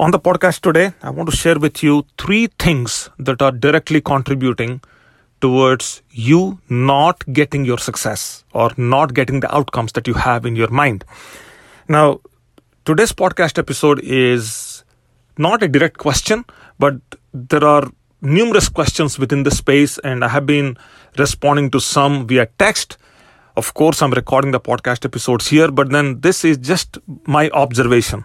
On the podcast today, I want to share with you three things that are directly contributing towards you not getting your success or not getting the outcomes that you have in your mind. Now, today's podcast episode is not a direct question, but there are numerous questions within the space, and I have been responding to some via text. Of course, I'm recording the podcast episodes here, but then this is just my observation.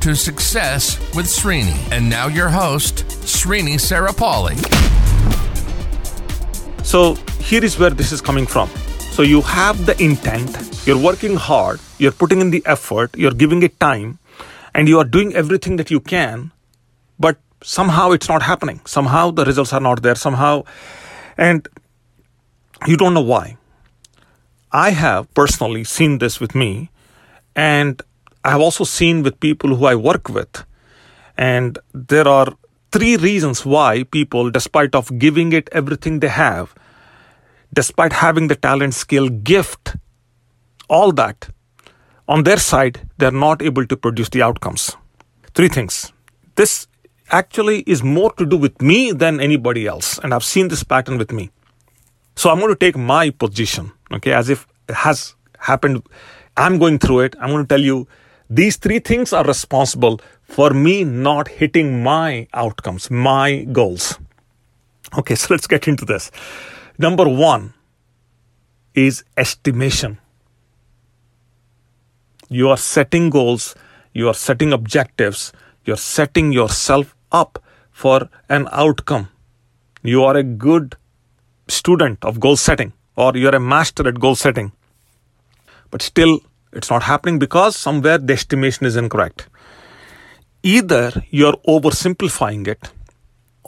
to Success with Srini. And now your host, Srini Sarapalli. So, here is where this is coming from. So, you have the intent, you're working hard, you're putting in the effort, you're giving it time, and you are doing everything that you can, but somehow it's not happening. Somehow the results are not there. Somehow, and you don't know why. I have personally seen this with me, and I have also seen with people who I work with. And there are three reasons why people, despite of giving it everything they have, despite having the talent, skill, gift, all that, on their side, they're not able to produce the outcomes. Three things. This actually is more to do with me than anybody else, and I've seen this pattern with me. So I'm going to take my position, okay, as if it has happened. I'm going through it. I'm going to tell you these three things are responsible for me not hitting my outcomes, my goals. Okay, so let's get into this. Number one is estimation. You are setting goals, you are setting objectives, you're setting yourself up for an outcome. You are a good student of goal setting, or you're a master at goal setting. But still, it's not happening because somewhere the estimation is incorrect. Either you're oversimplifying it,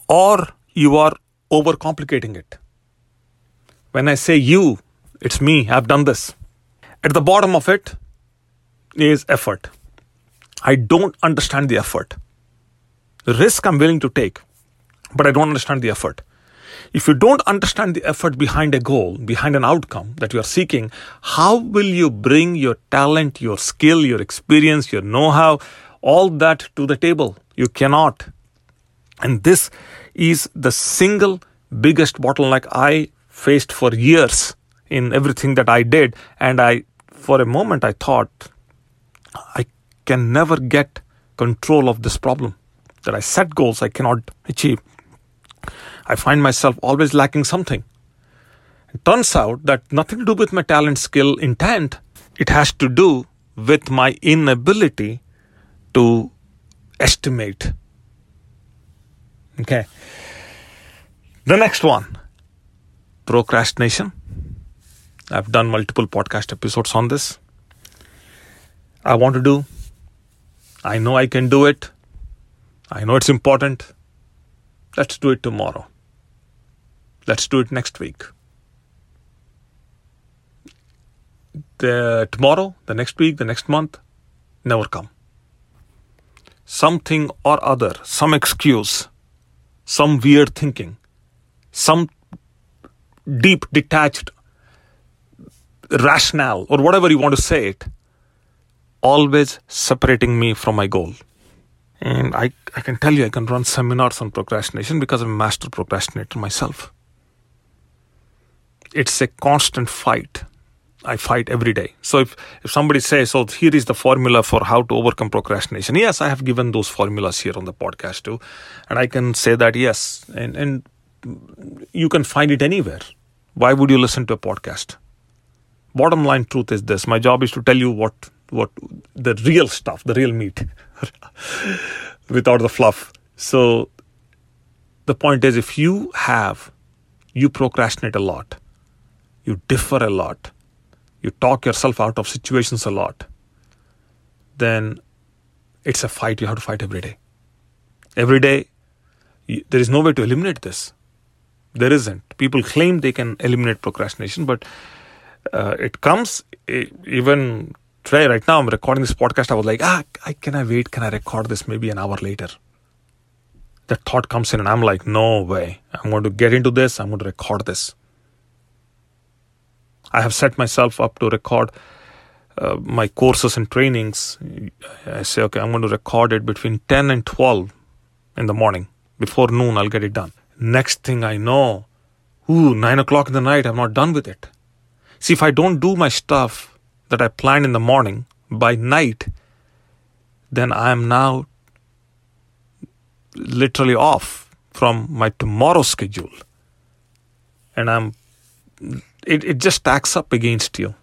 or you are overcomplicating it. When I say you, it's me, I've done this. At the bottom of it is effort. I don't understand the effort. The risk I'm willing to take, but I don't understand the effort. If you don't understand the effort behind a goal, behind an outcome that you are seeking, how will you bring your talent, your skill, your experience, your know how, all that to the table? You cannot. And this is the single biggest bottleneck I faced for years in everything that I did. And I, for a moment, I thought, I can never get control of this problem. That I set goals I cannot achieve. I find myself always lacking something. It turns out that nothing to do with my talent, skill, intent. It has to do with my inability to estimate. Okay. The next one procrastination. I've done multiple podcast episodes on this. I want to do. I know I can do it. I know it's important. Let's do it tomorrow. Let's do it next week. The tomorrow, the next week, the next month never come. Something or other, some excuse, some weird thinking, some deep detached rationale or whatever you want to say it always separating me from my goal and I, I can tell you i can run seminars on procrastination because i'm a master procrastinator myself it's a constant fight. I fight every day. So if, if somebody says so here is the formula for how to overcome procrastination. Yes i have given those formulas here on the podcast too. And i can say that yes and and you can find it anywhere. Why would you listen to a podcast? Bottom line truth is this. My job is to tell you what what the real stuff the real meat without the fluff. So the point is if you have you procrastinate a lot you differ a lot you talk yourself out of situations a lot then it's a fight you have to fight every day every day you, there is no way to eliminate this There isn't. People claim they can eliminate procrastination, but uh, it comes even today, right now, I'm recording this podcast. I was like, ah, I, can I wait? Can I record this maybe an hour later? The thought comes in, and I'm like, no way. I'm going to get into this. I'm going to record this. I have set myself up to record uh, my courses and trainings. I say, okay, I'm going to record it between 10 and 12 in the morning. Before noon, I'll get it done. Next thing I know, ooh, 9 o'clock in the night, I'm not done with it. See, if I don't do my stuff that I planned in the morning by night, then I am now literally off from my tomorrow schedule. And I'm it, it just stacks up against you.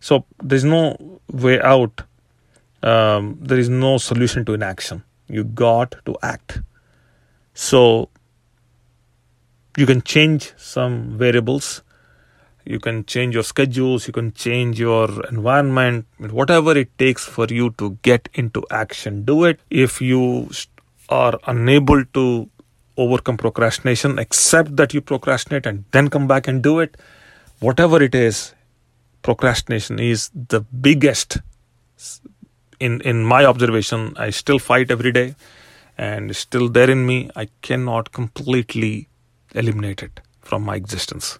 So there's no way out. Um, there is no solution to inaction. You got to act. So you can change some variables. You can change your schedules. You can change your environment. Whatever it takes for you to get into action, do it. If you are unable to overcome procrastination, accept that you procrastinate and then come back and do it. Whatever it is, procrastination is the biggest in in my observation. I still fight every day and still there in me. I cannot completely eliminate it from my existence.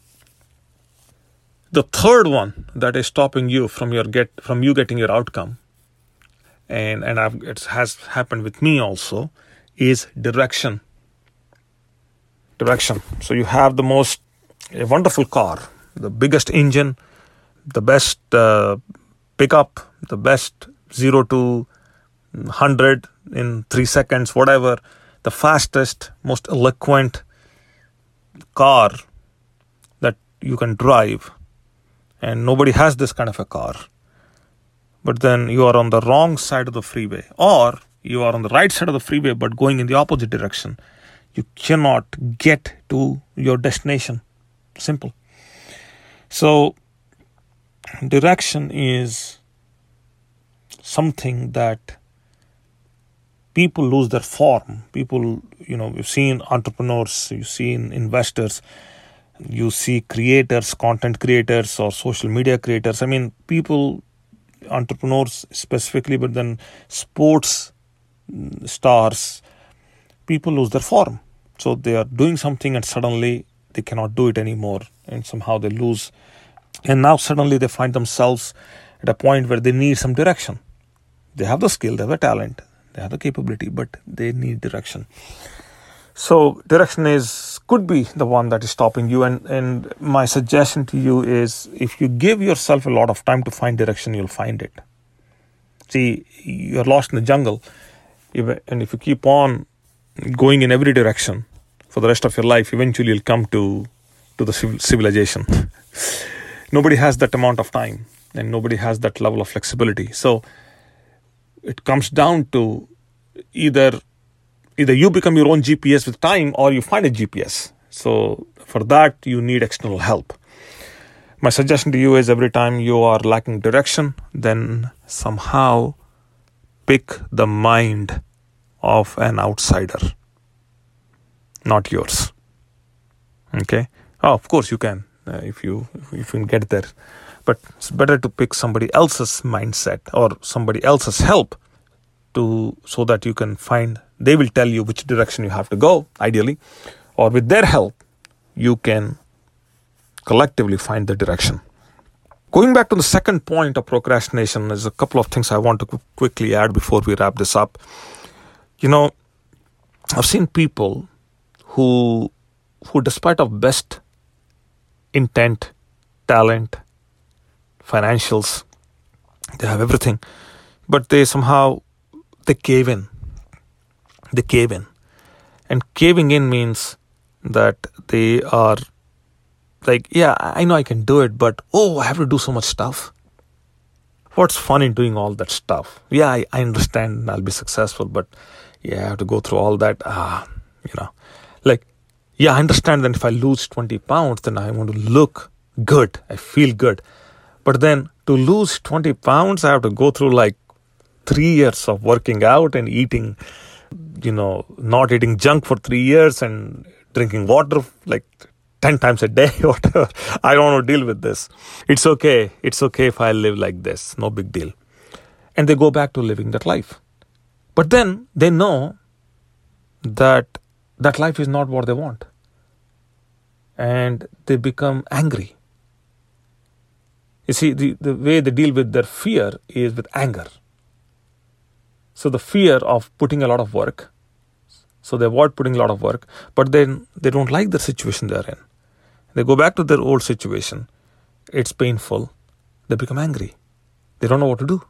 The third one that is stopping you from your get from you getting your outcome, and and I've, it has happened with me also, is direction direction. So you have the most wonderful car, the biggest engine, the best uh, pickup, the best zero to hundred in three seconds, whatever, the fastest, most eloquent car that you can drive, and nobody has this kind of a car. But then you are on the wrong side of the freeway, or you are on the right side of the freeway but going in the opposite direction you cannot get to your destination. Simple. So, direction is something that people lose their form. People, you know, you've seen entrepreneurs, you've seen investors, you see creators, content creators, or social media creators. I mean, people, entrepreneurs specifically, but then sports mm, stars, people lose their form. So they are doing something and suddenly they cannot do it anymore and somehow they lose. And now suddenly they find themselves at a point where they need some direction. They have the skill, they have the talent, they have the capability, but they need direction. So direction is could be the one that is stopping you. And, and my suggestion to you is if you give yourself a lot of time to find direction, you'll find it. See, you're lost in the jungle. And if you keep on going in every direction for the rest of your life, eventually you'll come to to the civilization. nobody has that amount of time, and nobody has that level of flexibility. So it comes down to either either you become your own GPS with time, or you find a GPS. So for that, you need external help. My suggestion to you is every time you are lacking direction, then somehow pick the mind of an outsider, not yours. Okay? Oh, of course you can uh, if you if you can get there, but it's better to pick somebody else's mindset or somebody else's help to so that you can find. They will tell you which direction you have to go, ideally, or with their help, you can collectively find the direction. Going back to the second point of procrastination, there's a couple of things I want to quickly add before we wrap this up. You know, I've seen people who, who despite of best intent, talent, financials, they have everything, but they somehow they cave in. They cave in, and caving in means that they are like, yeah, I know I can do it, but oh, I have to do so much stuff what's fun in doing all that stuff? Yeah, I, I understand I'll be successful, but yeah, I have to go through all that. Ah, you know, like, yeah, I understand that if I lose 20 pounds, then I want to look good. I feel good. But then to lose 20 pounds, I have to go through like three years of working out and eating, you know, not eating junk for three years and drinking water like 10 times a day, whatever. I don't want to deal with this. It's okay. It's okay if I live like this. No big deal. And they go back to living that life. But then they know that that life is not what they want. And they become angry. You see, the, the way they deal with their fear is with anger. So the fear of putting a lot of work, so they avoid putting a lot of work, but then they don't like the situation they're in. They go back to their old situation. It's painful. They become angry. They don't know what to do.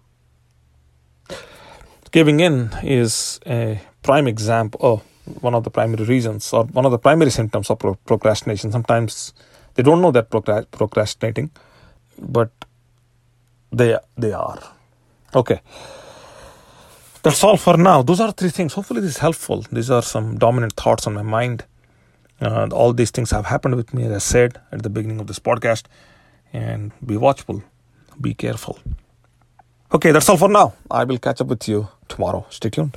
Giving in is a prime example, oh, one of the primary reasons or one of the primary symptoms of pro- procrastination. Sometimes they don't know that procrastinating, but they they are. Okay. That's all for now. Those are three things. Hopefully, this is helpful. These are some dominant thoughts on my mind. Uh, all these things have happened with me, as I said at the beginning of this podcast. And be watchful, be careful. Okay, that's all for now. I will catch up with you tomorrow. Stay tuned.